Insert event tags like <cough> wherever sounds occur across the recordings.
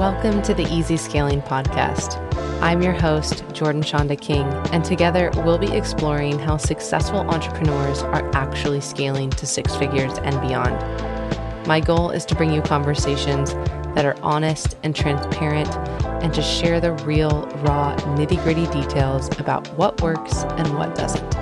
Welcome to the Easy Scaling Podcast. I'm your host, Jordan Schanda King, and together we'll be exploring how successful entrepreneurs are actually scaling to six figures and beyond. My goal is to bring you conversations that are honest and transparent and to share the real, raw, nitty gritty details about what works and what doesn't.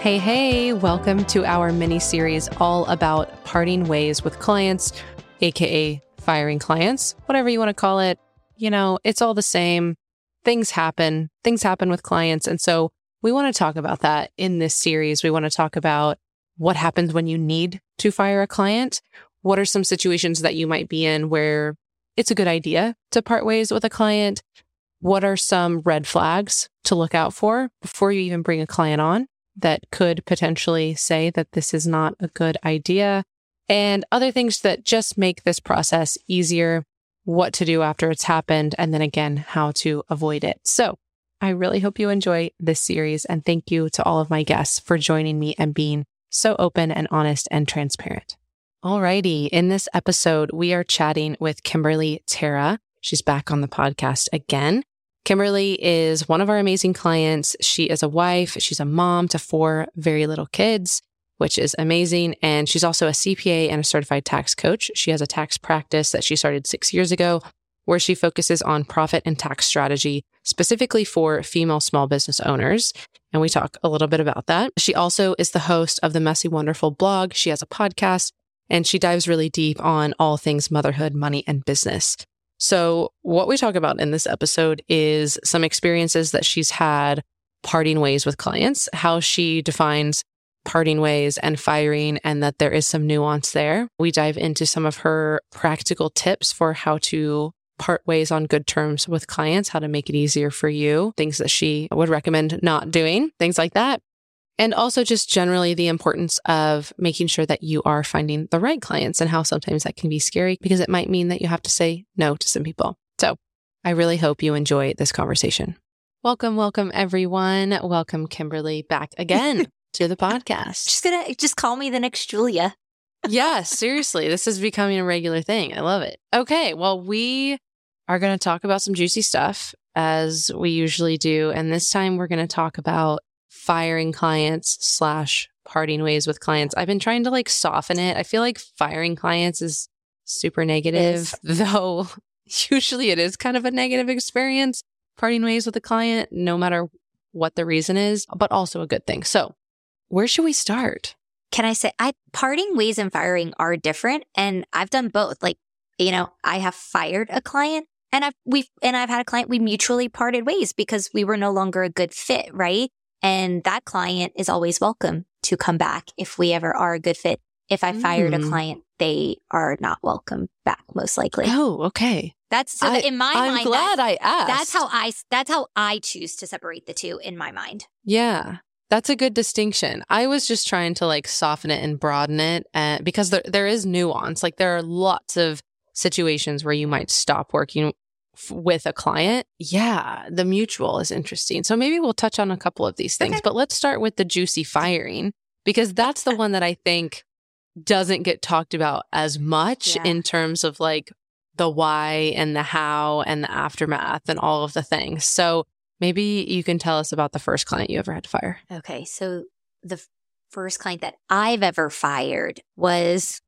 Hey, hey, welcome to our mini series all about parting ways with clients, AKA firing clients, whatever you want to call it. You know, it's all the same. Things happen, things happen with clients. And so we want to talk about that in this series. We want to talk about what happens when you need to fire a client. What are some situations that you might be in where it's a good idea to part ways with a client? What are some red flags to look out for before you even bring a client on? that could potentially say that this is not a good idea, and other things that just make this process easier, what to do after it's happened, and then again, how to avoid it. So I really hope you enjoy this series, and thank you to all of my guests for joining me and being so open and honest and transparent. Alrighty, in this episode, we are chatting with Kimberly Tara. She's back on the podcast again. Kimberly is one of our amazing clients. She is a wife, she's a mom to four very little kids, which is amazing. And she's also a CPA and a certified tax coach. She has a tax practice that she started six years ago where she focuses on profit and tax strategy specifically for female small business owners. And we talk a little bit about that. She also is the host of the Messy Wonderful blog. She has a podcast and she dives really deep on all things motherhood, money, and business. So, what we talk about in this episode is some experiences that she's had parting ways with clients, how she defines parting ways and firing, and that there is some nuance there. We dive into some of her practical tips for how to part ways on good terms with clients, how to make it easier for you, things that she would recommend not doing, things like that. And also just generally the importance of making sure that you are finding the right clients and how sometimes that can be scary because it might mean that you have to say no to some people. So I really hope you enjoy this conversation. Welcome, welcome everyone. Welcome Kimberly back again <laughs> to the podcast. She's gonna just call me the next Julia. yeah, seriously. This is becoming a regular thing. I love it. Okay. Well, we are going to talk about some juicy stuff as we usually do. And this time we're going to talk about firing clients slash parting ways with clients. I've been trying to like soften it. I feel like firing clients is super negative, is. <laughs> though usually it is kind of a negative experience. Parting ways with a client, no matter what the reason is, but also a good thing. So, where should we start? Can I say I parting ways and firing are different and I've done both. Like, you know, I have fired a client and I've we've and I've had a client we mutually parted ways because we were no longer a good fit, right? And that client is always welcome to come back if we ever are a good fit. If I fired mm. a client, they are not welcome back, most likely. Oh, okay. That's so I, in my I'm mind. I'm glad I asked. That's how I. That's how I choose to separate the two in my mind. Yeah, that's a good distinction. I was just trying to like soften it and broaden it, and, because there there is nuance. Like there are lots of situations where you might stop working with a client, yeah, the mutual is interesting. So maybe we'll touch on a couple of these things, okay. but let's start with the juicy firing because that's the one that I think doesn't get talked about as much yeah. in terms of like the why and the how and the aftermath and all of the things. So maybe you can tell us about the first client you ever had to fire. Okay. So the first client that I've ever fired was,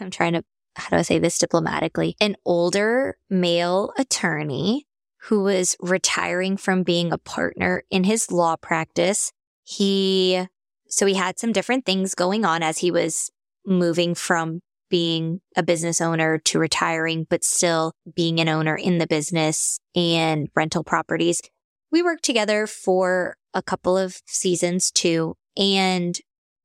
I'm trying to how do I say this diplomatically? An older male attorney who was retiring from being a partner in his law practice. He, so he had some different things going on as he was moving from being a business owner to retiring, but still being an owner in the business and rental properties. We worked together for a couple of seasons too. And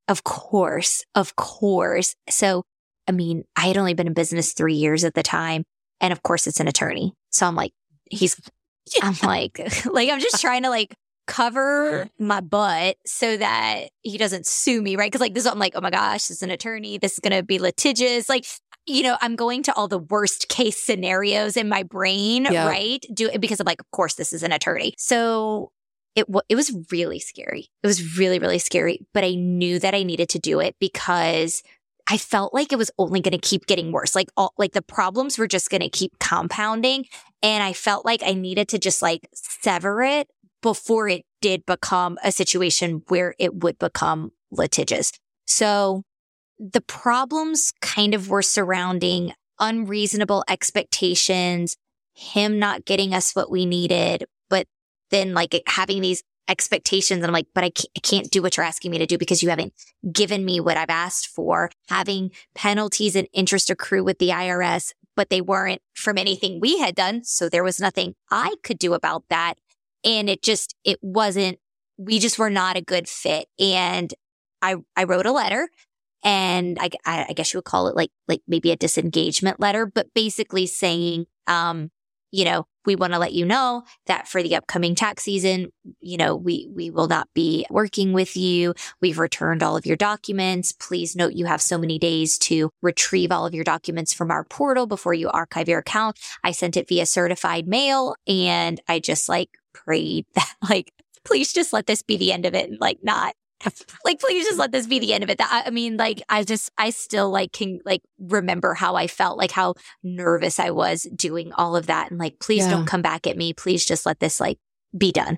of course, of course. So I mean, I had only been in business three years at the time. And of course it's an attorney. So I'm like, he's, <laughs> I'm like, <laughs> like, I'm just trying to like cover my butt so that he doesn't sue me, right? Cause like this, I'm like, oh my gosh, this is an attorney. This is going to be litigious. Like, you know, I'm going to all the worst case scenarios in my brain, yeah. right? Do it because I'm like, of course, this is an attorney. So it it was really scary. It was really really scary, but I knew that I needed to do it because I felt like it was only going to keep getting worse. Like all, like the problems were just going to keep compounding. And I felt like I needed to just like sever it before it did become a situation where it would become litigious. So the problems kind of were surrounding unreasonable expectations, him not getting us what we needed, but then like having these expectations. And I'm like, but I can't, I can't do what you're asking me to do because you haven't given me what I've asked for. Having penalties and interest accrue with the IRS, but they weren't from anything we had done. So there was nothing I could do about that. And it just, it wasn't, we just were not a good fit. And I, I wrote a letter and I, I guess you would call it like, like maybe a disengagement letter, but basically saying, um, you know, we want to let you know that for the upcoming tax season, you know, we, we will not be working with you. We've returned all of your documents. Please note you have so many days to retrieve all of your documents from our portal before you archive your account. I sent it via certified mail and I just like prayed <laughs> that like, please just let this be the end of it and like not like please just let this be the end of it that i mean like i just i still like can like remember how i felt like how nervous i was doing all of that and like please yeah. don't come back at me please just let this like be done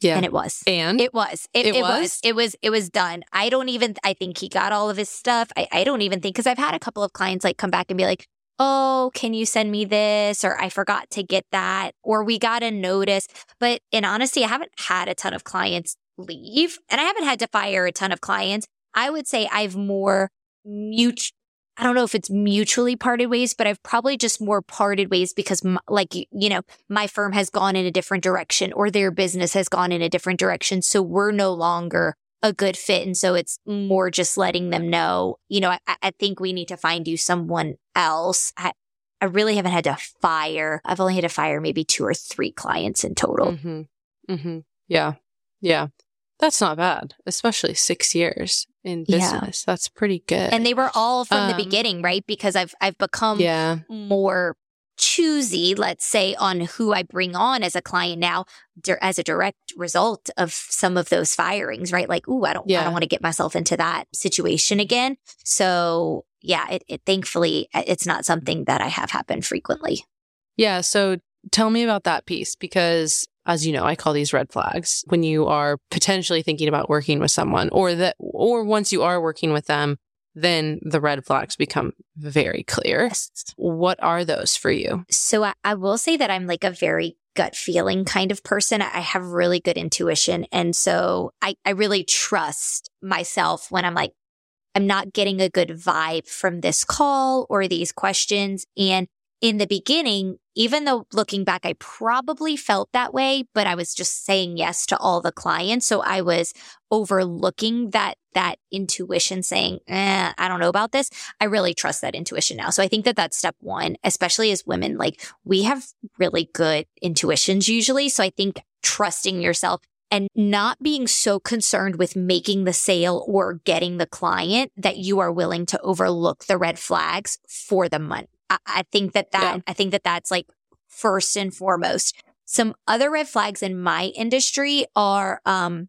yeah and it was and it was it, it, it was? was? it was it was done i don't even i think he got all of his stuff i, I don't even think because i've had a couple of clients like come back and be like oh, can you send me this? Or I forgot to get that. Or we got a notice. But in honesty, I haven't had a ton of clients leave and I haven't had to fire a ton of clients. I would say I've more mutual. I don't know if it's mutually parted ways, but I've probably just more parted ways because like, you know, my firm has gone in a different direction or their business has gone in a different direction. So we're no longer a good fit. And so it's more just letting them know, you know, I, I think we need to find you someone else. I, I really haven't had to fire. I've only had to fire maybe two or three clients in total. Mm-hmm. Mm-hmm. Yeah. Yeah. That's not bad, especially six years in business. Yeah. That's pretty good. And they were all from um, the beginning, right? Because I've I've become yeah. more choosy, let's say, on who I bring on as a client now, as a direct result of some of those firings, right? Like, ooh, I don't, yeah. I don't want to get myself into that situation again. So, yeah, it, it thankfully it's not something that I have happen frequently. Yeah. So, tell me about that piece because as you know, I call these red flags when you are potentially thinking about working with someone or that, or once you are working with them, then the red flags become very clear. What are those for you? So I, I will say that I'm like a very gut feeling kind of person. I have really good intuition. And so I, I really trust myself when I'm like, I'm not getting a good vibe from this call or these questions. And in the beginning, even though looking back, I probably felt that way, but I was just saying yes to all the clients. So I was overlooking that, that intuition saying, eh, I don't know about this. I really trust that intuition now. So I think that that's step one, especially as women, like we have really good intuitions usually. So I think trusting yourself and not being so concerned with making the sale or getting the client that you are willing to overlook the red flags for the money. I, I think that that, yeah. I think that that's like first and foremost. Some other red flags in my industry are, um,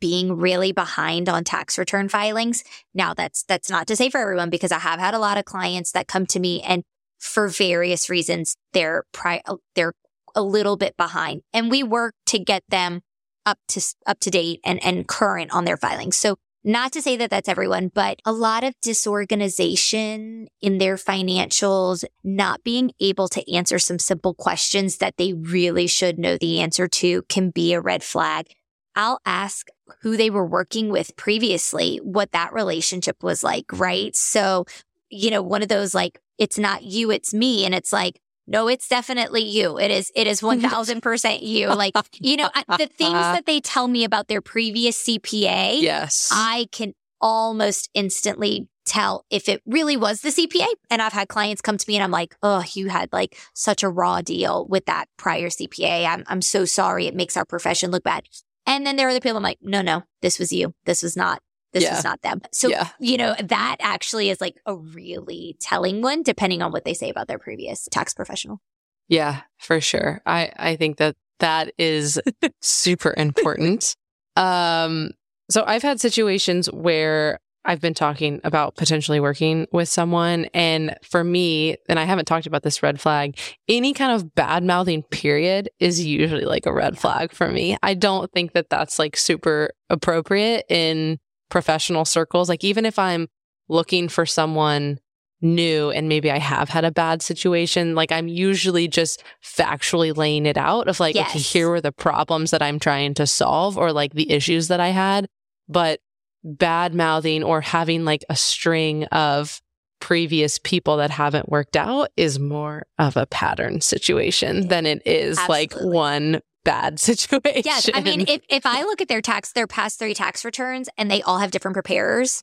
being really behind on tax return filings. Now that's, that's not to say for everyone because I have had a lot of clients that come to me and for various reasons, they're pri- they're a little bit behind and we work to get them up to, up to date and, and current on their filings. So not to say that that's everyone, but a lot of disorganization in their financials, not being able to answer some simple questions that they really should know the answer to can be a red flag. I'll ask who they were working with previously, what that relationship was like, right? So, you know, one of those like, it's not you, it's me. And it's like, no, it's definitely you. It is, it is mm-hmm. 1000% you. Like, <laughs> you know, the things uh-huh. that they tell me about their previous CPA. Yes. I can almost instantly tell if it really was the CPA. And I've had clients come to me and I'm like, oh, you had like such a raw deal with that prior CPA. I'm, I'm so sorry. It makes our profession look bad. And then there are the people I'm like, no, no, this was you. This was not this yeah. is not them. So, yeah. you know, that actually is like a really telling one, depending on what they say about their previous tax professional. Yeah, for sure. I, I think that that is <laughs> super important. um, so I've had situations where I've been talking about potentially working with someone. And for me, and I haven't talked about this red flag, any kind of bad mouthing period is usually like a red flag for me. I don't think that that's like super appropriate in professional circles. Like, even if I'm looking for someone new and maybe I have had a bad situation, like I'm usually just factually laying it out of like, Yes. okay, here were the problems that I'm trying to solve or like the issues that I had. But bad mouthing or having like a string of previous people that haven't worked out is more of a pattern situation than it is like one bad situation. <laughs> Yes. I mean, if, if I look at their tax, their past three tax returns and they all have different preparers,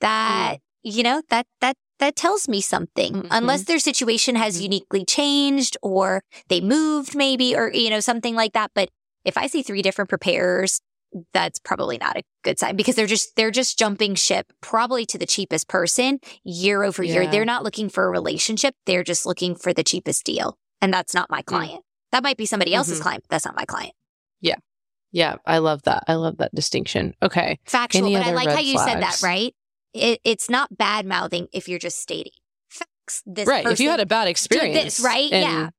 that, you know, that, that, that tells me something. Mhm. Unless their situation has Mhm. uniquely changed or they moved maybe or, you know, something like that. But if I see three different preparers, that's probably not a good sign because they're just, they're just jumping ship probably to the cheapest person year over year. They're not looking for a relationship. They're just looking for the cheapest deal. And that's not my client. That might be somebody else's Mhm. client, that's not my client. yeah, Yeah. I love that. I love that distinction. Okay. factual, Any but I like how you said that, right? It, it's not bad mouthing if you're just stating facts. This right. If you had a bad experience. this, right? and- yeah.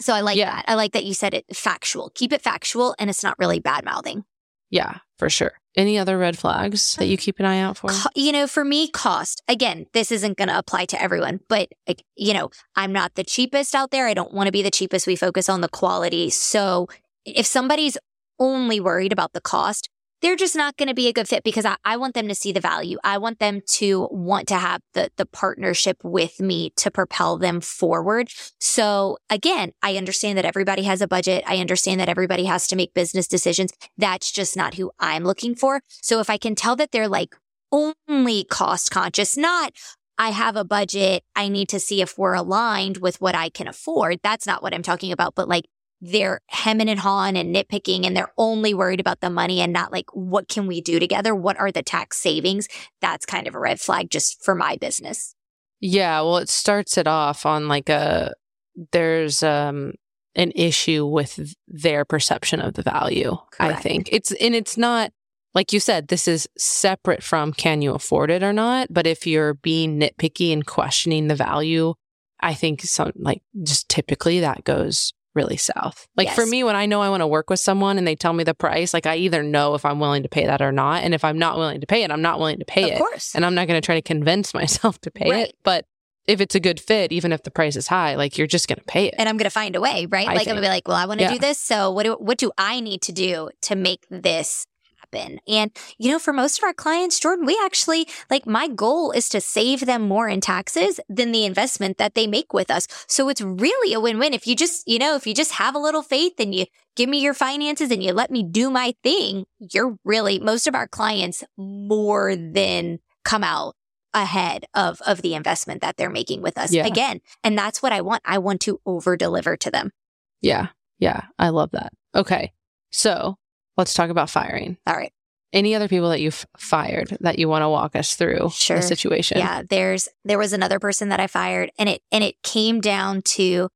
So I like Yeah. that. I like that you said it factual. Keep it factual, and it's not really bad mouthing. Yeah, for sure. Any other red flags that you keep an eye out for? You know, for me, cost. Again, this isn't going to apply to everyone, but you know, I'm not the cheapest out there. I don't want to be the cheapest. We focus on the quality. So if somebody's only worried about the cost, they're just not going to be a good fit because I, I want them to see the value. I want them to want to have the the partnership with me to propel them forward. So again, I understand that everybody has a budget. I understand that everybody has to make business decisions. That's just not who I'm looking for. So if I can tell that they're like only cost conscious, not I have a budget. I need to see if we're aligned with what I can afford. That's not what I'm talking about, but like they're hemming and hawing and nitpicking and they're only worried about the money and not like, what can we do together? What are the tax savings? That's kind of a red flag just for my business. Yeah, well, it starts it off on like a there's um an issue with their perception of the value. I think it's and it's not like you said. This is separate from can you afford it or not. But if you're being nitpicky and questioning the value, I think some like just typically that goes really south. Like for me, when I know I want to work with someone and they tell me the price, like I either know if I'm willing to pay that or not, and if I'm not willing to pay it, I'm not willing to pay of it course. and I'm not going to try to convince <laughs> myself to pay Right. it. But if it's a good fit, even if the price is high, like you're just going to pay it. and I'm going to find a way, right? I like I'm going to be like, well, I want to Yeah. do this. So what do, what do I need to do to make this happen? And, you know, for most of our clients, Jordan, we actually like my goal is to save them more in taxes than the investment that they make with us. So it's really a win-win. If you just, you know, if you just have a little faith and you give me your finances and you let me do my thing, you're really, most of our clients more than come out ahead of of the investment that they're making with us Yeah. again and that's what i want i want to over deliver to them yeah. Yeah. I love that. Okay. So let's talk about firing. all right Any other people that you've fired that you want to walk us through Sure. the situation? yeah there's there was another person that i fired and it and it came down to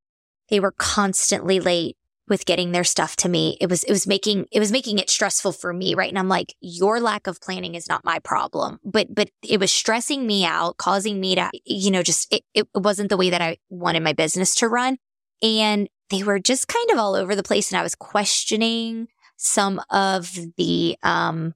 they were constantly late with getting their stuff to me it was it was making it was making it stressful for me right and i'm like your lack of planning is not my problem but but it was stressing me out causing me to you know just it, it wasn't the way that i wanted my business to run and they were just kind of all over the place and i was questioning some of the um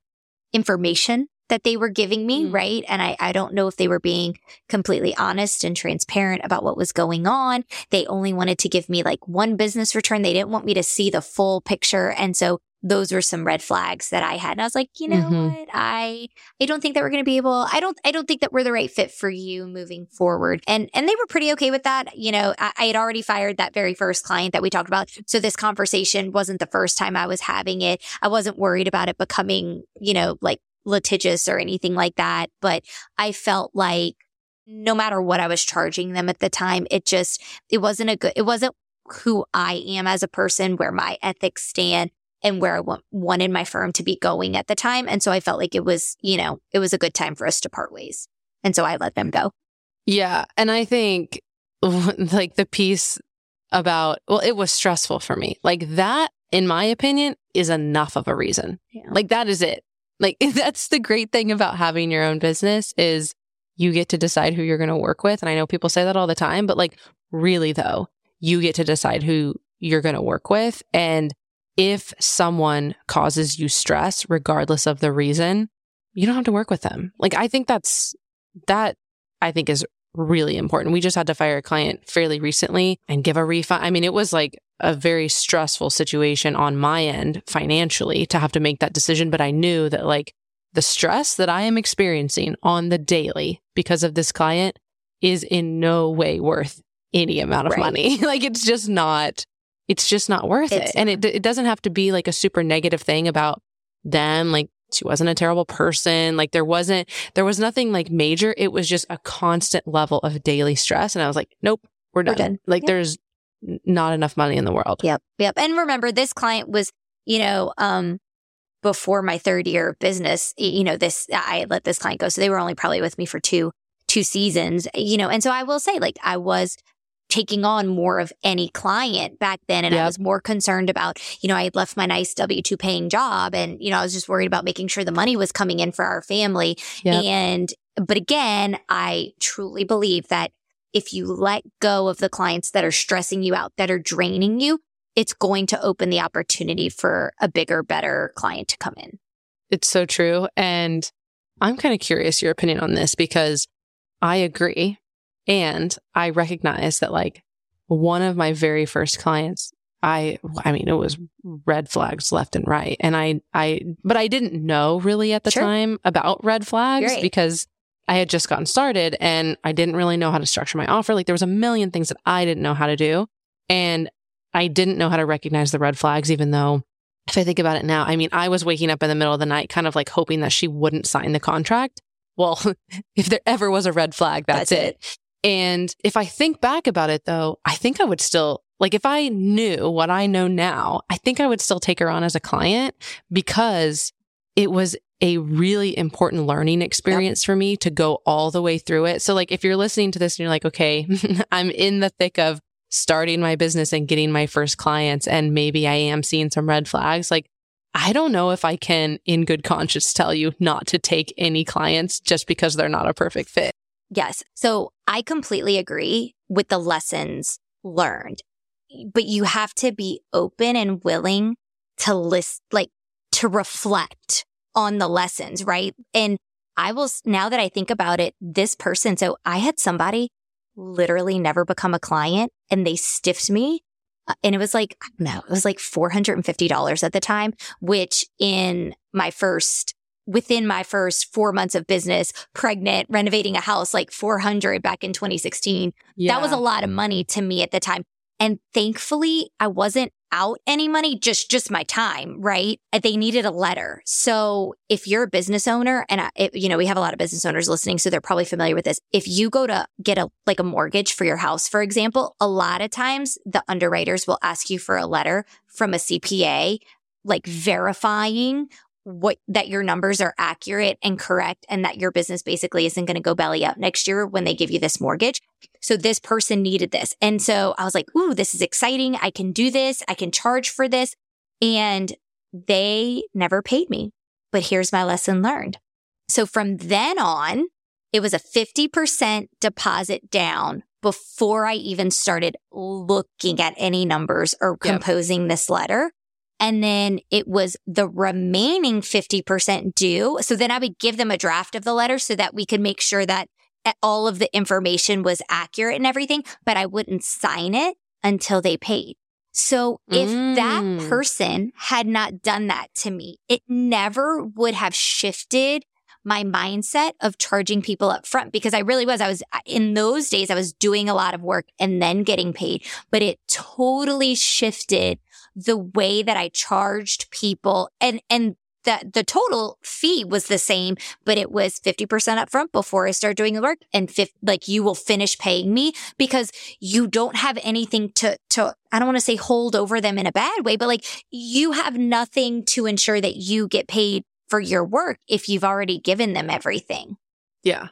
information that they were giving me, Mm. right? And I, I don't know if they were being completely honest and transparent about what was going on. They only wanted to give me like one business return. They didn't want me to see the full picture. And so those were some red flags that I had. And I was like, you know Mhm. what? I I don't think that we're going to be able I don't I don't think that we're the right fit for you moving forward. And and they were pretty okay with that. You know, I, I had already fired that very first client that we talked about. So this conversation wasn't the first time I was having it. I wasn't worried about it becoming, you know, like litigious or anything like that. But I felt like no matter what I was charging them at the time, it just, it wasn't a good, it wasn't who I am as a person, where my ethics stand and where I want, wanted my firm to be going at the time. And so I felt like it was, you know, it was a good time for us to part ways. And so I let them go. Yeah. And I think <laughs> like the piece about, well, it was stressful for me. Like that, in my opinion, is enough of a reason. Yeah. Like that is it. Like <laughs> that's the great thing about having your own business is you get to decide who you're going to work with. And I know people say that all the time, but like really though, you get to decide who you're going to work with. And if someone causes you stress, regardless of the reason, you don't have to work with them. Like, I think that's, that I think is really important. We just had to fire a client fairly recently and give a refund. I mean, it was like a very stressful situation on my end financially to have to make that decision. But I knew that like the stress that I am experiencing on the daily because of this client is in no way worth any amount of right. money. <laughs> like it's just not, it's just not worth it's, it. And it, it doesn't have to be like a super negative thing about them. Like she wasn't a terrible person. Like there wasn't, there was nothing like major. It was just a constant level of daily stress. And I was like, nope, we're done. We're done. Like yep. there's not enough money in the world. Yep. Yep. And remember, this client was, you know, um, before my third year of business, you know, this, I let this client go. So they were only probably with me for two, two seasons, you know, and so I will say, like, I was taking on more of any client back then. And yep. I was more concerned about, you know, I had left my nice W 2 paying job and, you know, I was just worried about making sure the money was coming in for our family. Yep. And, but again, I truly believe that if you let go of the clients that are stressing you out, that are draining you, it's going to open the opportunity for a bigger, better client to come in. It's so true. And I'm kind of curious your opinion on this because I agree. And I recognize that like one of my very first clients, I, I mean, it was red flags left and right. And I, I, but I didn't know really at the sure. time about red flags Great. because I had just gotten started and I didn't really know how to structure my offer. Like there was a million things that I didn't know how to do. And I didn't know how to recognize the red flags, even though if I think about it now, I mean, I was waking up in the middle of the night, kind of like hoping that she wouldn't sign the contract. Well, <laughs> if there ever was a red flag, that's, that's it. it. And if I think back about it though, I think I would still, like, if I knew what I know now, I think I would still take her on as a client because it was a really important learning experience yep. for me to go all the way through it. So, like, if you're listening to this and you're like, okay, <laughs> I'm in the thick of starting my business and getting my first clients, and maybe I am seeing some red flags, like, I don't know if I can, in good conscience, tell you not to take any clients just because they're not a perfect fit. Yes. So I completely agree with the lessons learned, but you have to be open and willing to list, like to reflect on the lessons, right? And I will, now that I think about it, this person, so I had somebody literally never become a client and they stiffed me. Uh, and it was like, no, it was like $450 at the time, which in my first within my first four months of business, pregnant, renovating a house, like 400 back in 2016. Yeah. That was a lot of money to me at the time. And thankfully I wasn't out any money, just, just my time, right? They needed a letter. So if you're a business owner and I, it, you know, we have a lot of business owners listening, so they're probably familiar with this. If you go to get a, like a mortgage for your house, for example, a lot of times the underwriters will ask you for a letter from a CPA like verifying what that your numbers are accurate and correct and that your business basically isn't going to go belly up next year when they give you this mortgage. So this person needed this. And so I was like, ooh, this is exciting. I can do this. I can charge for this. And they never paid me. But here's my lesson learned. So from then on, it was a 50% deposit down before I even started looking at any numbers or yep. composing this letter. And then it was the remaining 50% due. So then I would give them a draft of the letter so that we could make sure that all of the information was accurate and everything, but I wouldn't sign it until they paid. So if mm. that person had not done that to me, it never would have shifted my mindset of charging people up front because I really was. I was in those days, I was doing a lot of work and then getting paid, but it totally shifted the way that I charged people and, and that the total fee was the same, but it was 50% upfront before I start doing the work and like you will finish paying me because you don't have anything to, to, I don't want to say hold over them in a bad way, but like you have nothing to ensure that you get paid for your work if you've already given them everything. Yeah.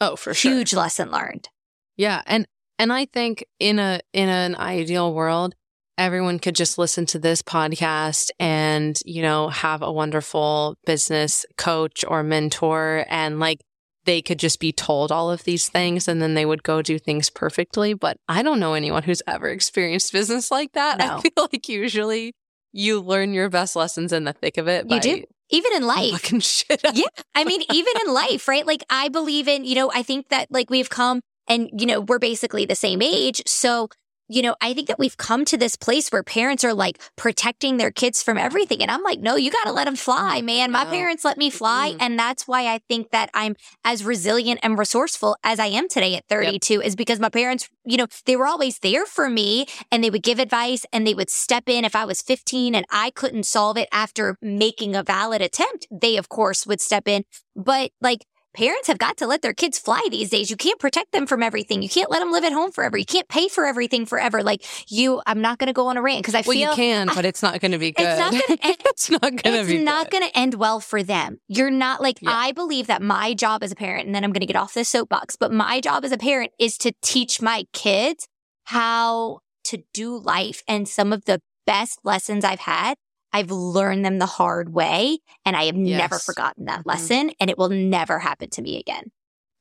Oh, for sure. Huge lesson learned. Yeah. And, and I think in a, in an ideal world, everyone could just listen to this podcast and, you know, have a wonderful business coach or mentor and like they could just be told all of these things and then they would go do things perfectly. But I don't know anyone who's ever experienced business like that. No. I feel like usually you learn your best lessons in the thick of it. You do. Even in life. Fucking shit. Yeah. I mean, even in life, right? Like, I believe in, you know, I think that like we've come and, you know, we're basically the same age. So, you know, I think that we've come to this place where parents are like protecting their kids from everything. And I'm like, no, you got to let them fly, man. My parents let me fly. Mm-mm. And that's why I think that I'm as resilient and resourceful as I am today at 32 is because my parents, you know, they were always there for me and they would give advice and they would step in if I was 15 and I couldn't solve it after making a valid attempt. They, of course, would step in. But like, Parents have got to let their kids fly these days. You can't protect them from everything. You can't let them live at home forever. You can't pay for everything forever. Like you, I'm not going to go on a rant because I Well, feel you can, but it's not going to be good. <laughs> It's not gonna end- it's not going to it's not going to end well for them. You're not like, Yeah. I believe that my job as a parent, and then I'm going to get off this soapbox, but my job as a parent is to teach my kids how to do life. And some of the best lessons I've had, I've learned them the hard way. And I have never forgotten that Mhm. lesson. And it will never happen to me again.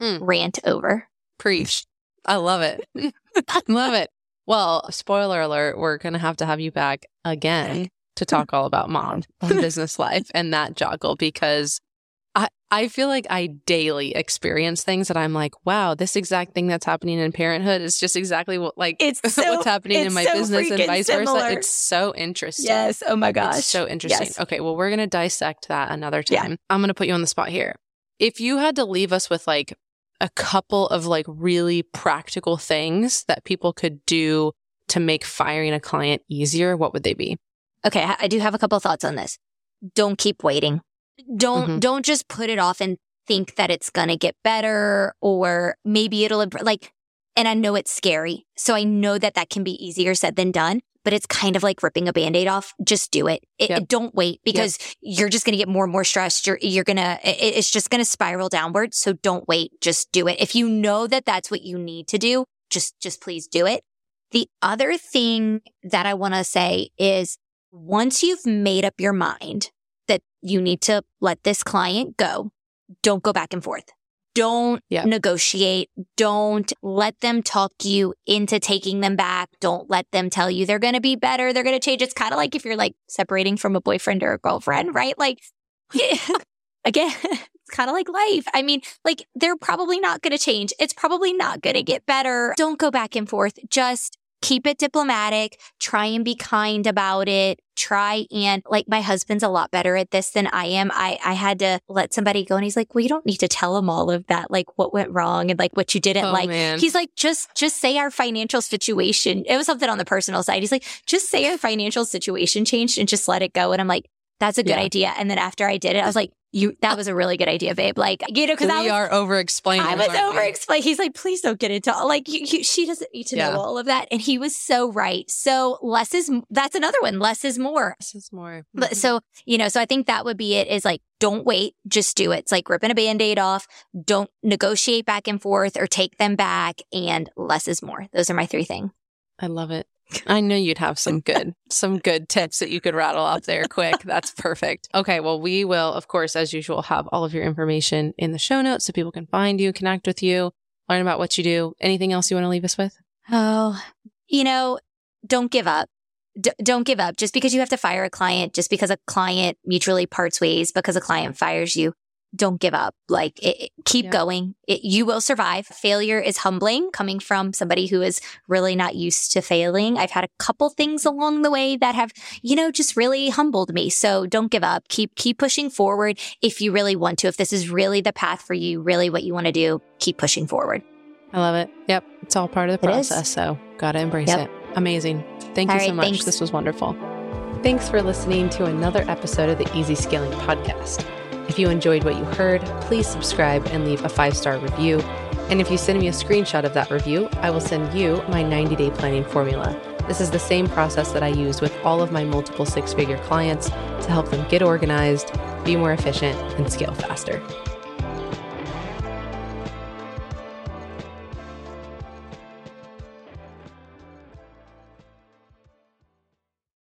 Mm. Rant over. Preach. I love it. I <laughs> love it. Well, spoiler alert, we're going to have to have you back again to talk all about mom and <laughs> business life and that juggle because I, feel like I daily experience things that I'm like, wow, this exact thing that's happening in parenthood is just exactly what like It's <laughs> what's happening in my so business and vice similar. versa. It's so interesting. Yes. Oh my gosh. It's so interesting. Yes. Okay, well, we're going to dissect that another Yeah. time. I'm going to put you on the spot here. If you had to leave us with like a couple of like really practical things that people could do to make firing a client easier, what would they be? Okay, I I do have a couple thoughts on this. Don't keep waiting. Don't Mhm. don't just put it off and think that it's going to get better or maybe it'll. Like and I know it's scary. So I know that that can be easier said than done, but it's kind of like ripping a band-aid off. Just do it. it Yep. Don't wait because you're just going to get more and more stressed. You're you're going to it, it's just going to spiral downward. So don't wait. Just do it. If you know that that's what you need to do, just just please do it. The other thing that I want to say is once you've made up your mind you need to let this client go, don't go back and forth. Don't Yeah. negotiate. Don't let them talk you into taking them back. Don't let them tell you they're going to be better. They're going to change. It's kind of like if you're like separating from a boyfriend or a girlfriend, right? Like, <laughs> again, <laughs> it's kind of like life. I mean, like they're probably not going to change. It's probably not going to get better. Don't go back and forth. Just keep it diplomatic. Try and be kind about it. Try and like my husband's a lot better at this than I am. I, I had to let somebody go and he's like, well, you don't need to tell him all of that, like what went wrong and like what you didn't Oh, like. man. He's like, just, just say our financial situation. It was something on the personal side. He's like, just say our financial situation changed and just let it go. And I'm like, that's a good Yeah. idea. And then after I did it, I was like, you, that was a really good idea, babe. Like, you know, cause I we was, are over explaining. I was over explaining. He's like, please don't get into all, like you, you, she doesn't need to Yeah. know all of that. And he was so right. So less is that's another one. Less is more. This is more. But mm-hmm. so you know, so I think that would be it. Is like, don't wait, just do it. It's like ripping a band-aid off. Don't negotiate back and forth or take them back. And less is more. Those are my three things. I love it. <laughs> I know you'd have some good, some good tips that you could rattle off there quick. That's perfect. Okay. Well, we will, of course, as usual, have all of your information in the show notes so people can find you, connect with you, learn about what you do. Anything else you want to leave us with? Oh, you know, don't give up. D- don't give up just because you have to fire a client, just because a client mutually parts ways, because a client fires you. Don't give up. Like, it, keep Yeah. going. It, you will survive. Failure is humbling coming from somebody who is really not used to failing. I've had a couple things along the way that have, you know, just really humbled me. So don't give up. Keep, keep pushing forward if you really want to. If this is really the path for you, really what you want to do, keep pushing forward. I love it. Yep. It's all part of the It is. process. So gotta embrace Yep. it. Amazing. Thank All you so right, much. thanks. This was wonderful. Thanks for listening to another episode of the Easy Scaling Podcast. If you enjoyed what you heard, please subscribe and leave a five star review. And if you send me a screenshot of that review, I will send you my 90 day planning formula. This is the same process that I use with all of my multiple six figure clients to help them get organized, be more efficient, and scale faster.